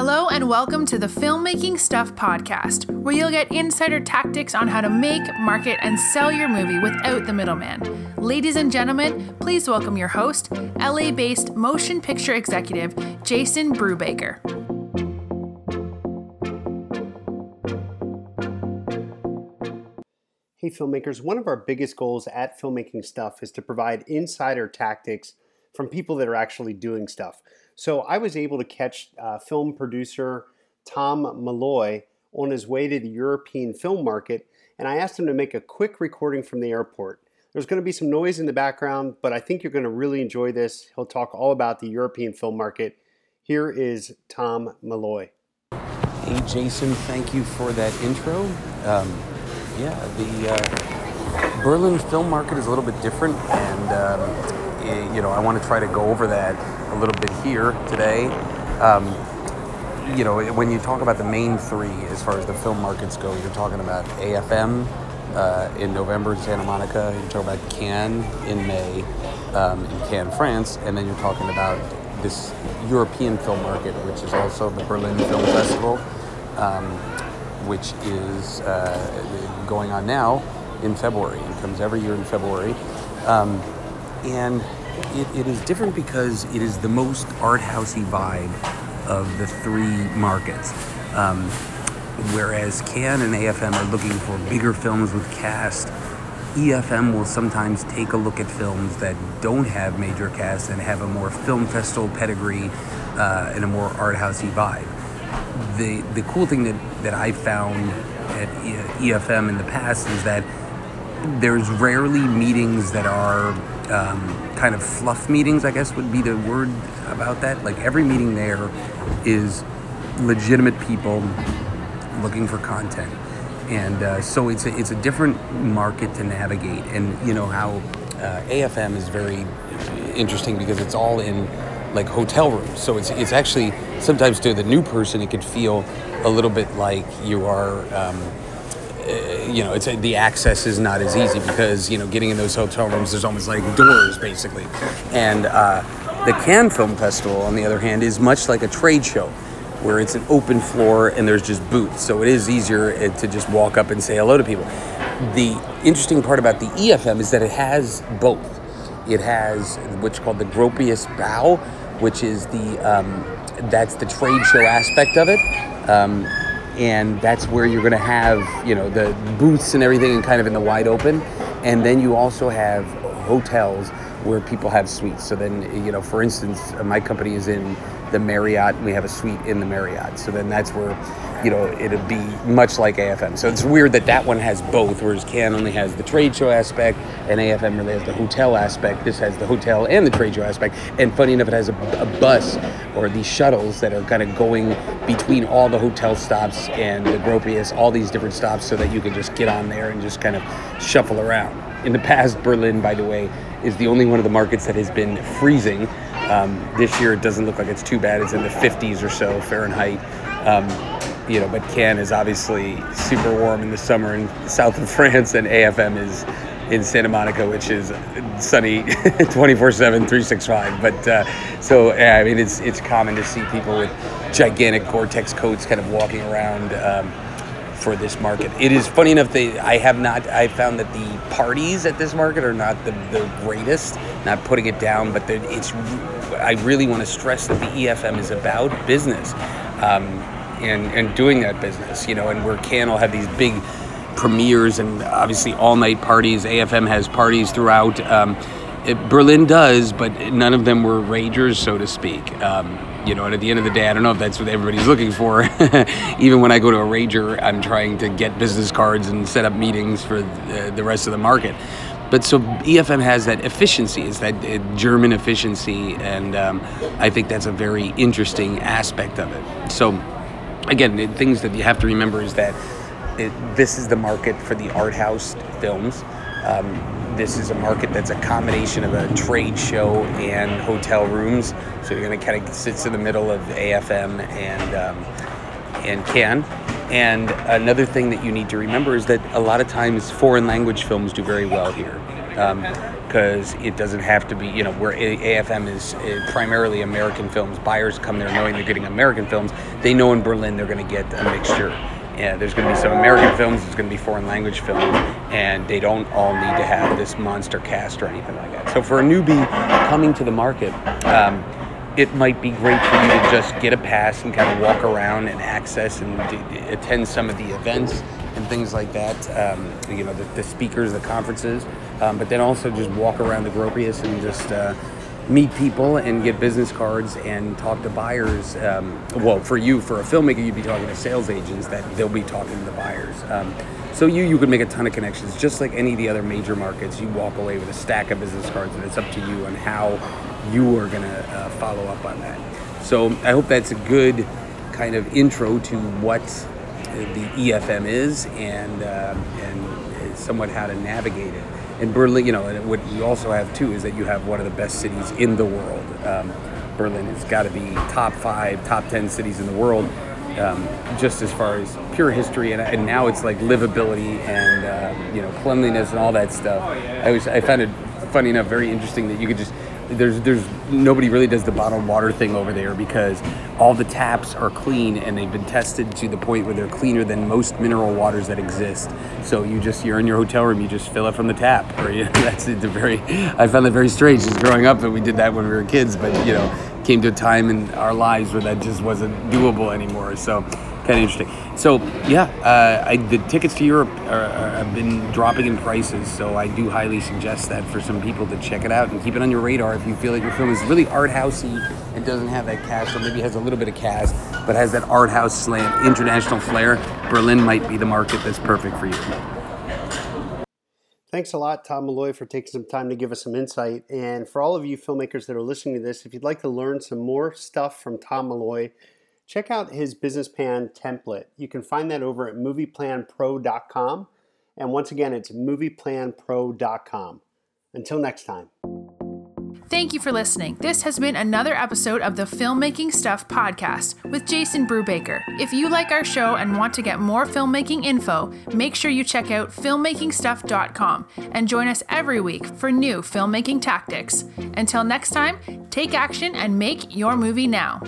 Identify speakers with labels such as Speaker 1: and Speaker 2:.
Speaker 1: Hello, and welcome to the Filmmaking Stuff podcast, where you'll get insider tactics on how to make, market, and sell your movie without the middleman. Ladies and gentlemen, please welcome your host, LA based motion picture executive, Jason Brubaker.
Speaker 2: Hey, filmmakers, one of our biggest goals at Filmmaking Stuff is to provide insider tactics from people that are actually doing stuff. So I was able to catch uh, film producer Tom Malloy on his way to the European film market, and I asked him to make a quick recording from the airport. There's going to be some noise in the background, but I think you're going to really enjoy this. He'll talk all about the European film market. Here is Tom Malloy.
Speaker 3: Hey, Jason, thank you for that intro. Um, yeah, the uh, Berlin film market is a little bit different, and um, you know I want to try to go over that a little bit here today. Um, you know, when you talk about the main three as far as the film markets go, you're talking about AFM uh, in November in Santa Monica. You're talking about Cannes in May um, in Cannes, France, and then you're talking about this European film market, which is also the Berlin Film Festival. Um, which is uh, going on now in February. It comes every year in February. Um, and it, it is different because it is the most art housey vibe of the three markets. Um, whereas Cannes and AFM are looking for bigger films with cast, EFM will sometimes take a look at films that don't have major casts and have a more film festival pedigree uh, and a more art housey vibe the the cool thing that, that I found at EFM in the past is that there's rarely meetings that are um, kind of fluff meetings. I guess would be the word about that. Like every meeting there is legitimate people looking for content, and uh, so it's a, it's a different market to navigate. And you know how uh, AFM is very interesting because it's all in like hotel rooms. So it's it's actually sometimes to the new person it could feel a little bit like you are. Um, you know, it's the access is not as easy because you know getting in those hotel rooms there's almost like doors basically, and uh, the Cannes Film Festival on the other hand is much like a trade show, where it's an open floor and there's just booths, so it is easier uh, to just walk up and say hello to people. The interesting part about the EFM is that it has both. It has what's called the Gropius Bau, which is the um, that's the trade show aspect of it. Um, and that's where you're going to have you know the booths and everything and kind of in the wide open and then you also have hotels where people have suites so then you know for instance my company is in the Marriott, and we have a suite in the Marriott. So then that's where, you know, it'd be much like AFM. So it's weird that that one has both, whereas Cannes only has the trade show aspect, and AFM really has the hotel aspect. This has the hotel and the trade show aspect. And funny enough, it has a, a bus or these shuttles that are kind of going between all the hotel stops and the Gropius, all these different stops, so that you can just get on there and just kind of shuffle around. In the past, Berlin, by the way, is the only one of the markets that has been freezing um, this year, it doesn't look like it's too bad. It's in the 50s or so Fahrenheit. Um, you know, but Cannes is obviously super warm in the summer in the south of France, and AFM is in Santa Monica, which is sunny 24 7, 365. But uh, so, I mean, it's, it's common to see people with gigantic Gore-Tex coats kind of walking around. Um, for this market. It is funny enough that I have not. I found that the parties at this market are not the, the greatest. Not putting it down, but it's. I really want to stress that the EFM is about business, um, and and doing that business. You know, and where Cannes will have these big premieres and obviously all night parties. AFM has parties throughout. Um, it, Berlin does, but none of them were ragers, so to speak. Um, you know, and at the end of the day, I don't know if that's what everybody's looking for. Even when I go to a rager, I'm trying to get business cards and set up meetings for the, the rest of the market. But so EFM has that efficiency, it's that uh, German efficiency, and um, I think that's a very interesting aspect of it. So, again, the things that you have to remember is that it, this is the market for the art house films. Um, this is a market that's a combination of a trade show and hotel rooms. So you're going to kind of sits in the middle of AFM and um, and Cannes. And another thing that you need to remember is that a lot of times foreign language films do very well here. Because um, it doesn't have to be, you know, where AFM is uh, primarily American films. Buyers come there knowing they're getting American films. They know in Berlin they're going to get a mixture. Yeah, there's going to be some American films, there's going to be foreign language films, and they don't all need to have this monster cast or anything like that. So for a newbie coming to the market, um, it might be great for you to just get a pass and kind of walk around and access and d- attend some of the events and things like that. Um, you know, the, the, speakers, the conferences, um, but then also just walk around the Gropius and just uh, meet people and get business cards and talk to buyers. Um, well, for you, for a filmmaker, you'd be talking to sales agents that they'll be talking to the buyers. Um, so you you could make a ton of connections, just like any of the other major markets. You walk away with a stack of business cards, and it's up to you on how you are going to uh, follow up on that. So I hope that's a good kind of intro to what the EFM is and uh, and somewhat how to navigate it And Berlin, you know, and what you also have too is that you have one of the best cities in the world. Um, Berlin has got to be top five, top ten cities in the world, um, just as far as pure history, and, and now it's like livability and uh, you know cleanliness and all that stuff. I was I found it funny enough very interesting that you could just there's there's nobody really does the bottled water thing over there because all the taps are clean and they've been tested to the point where they're cleaner than most mineral waters that exist. So you just you're in your hotel room, you just fill it from the tap. Or you, that's it's a very I found that very strange. Just growing up, and we did that when we were kids, but you know came to a time in our lives where that just wasn't doable anymore. So kind of interesting. So yeah, uh, I, the tickets to Europe are, are, have been dropping in prices, so I do highly suggest that for some people to check it out and keep it on your radar if you feel like your film is really art housey and doesn't have that cast, or maybe has a little bit of cast but has that art house slant, international flair. Berlin might be the market that's perfect for you.
Speaker 2: Thanks a lot, Tom Malloy, for taking some time to give us some insight. And for all of you filmmakers that are listening to this, if you'd like to learn some more stuff from Tom Malloy, check out his business plan template. You can find that over at movieplanpro.com. And once again, it's movieplanpro.com. Until next time.
Speaker 1: Thank you for listening. This has been another episode of the Filmmaking Stuff podcast with Jason Brubaker. If you like our show and want to get more filmmaking info, make sure you check out filmmakingstuff.com and join us every week for new filmmaking tactics. Until next time, take action and make your movie now.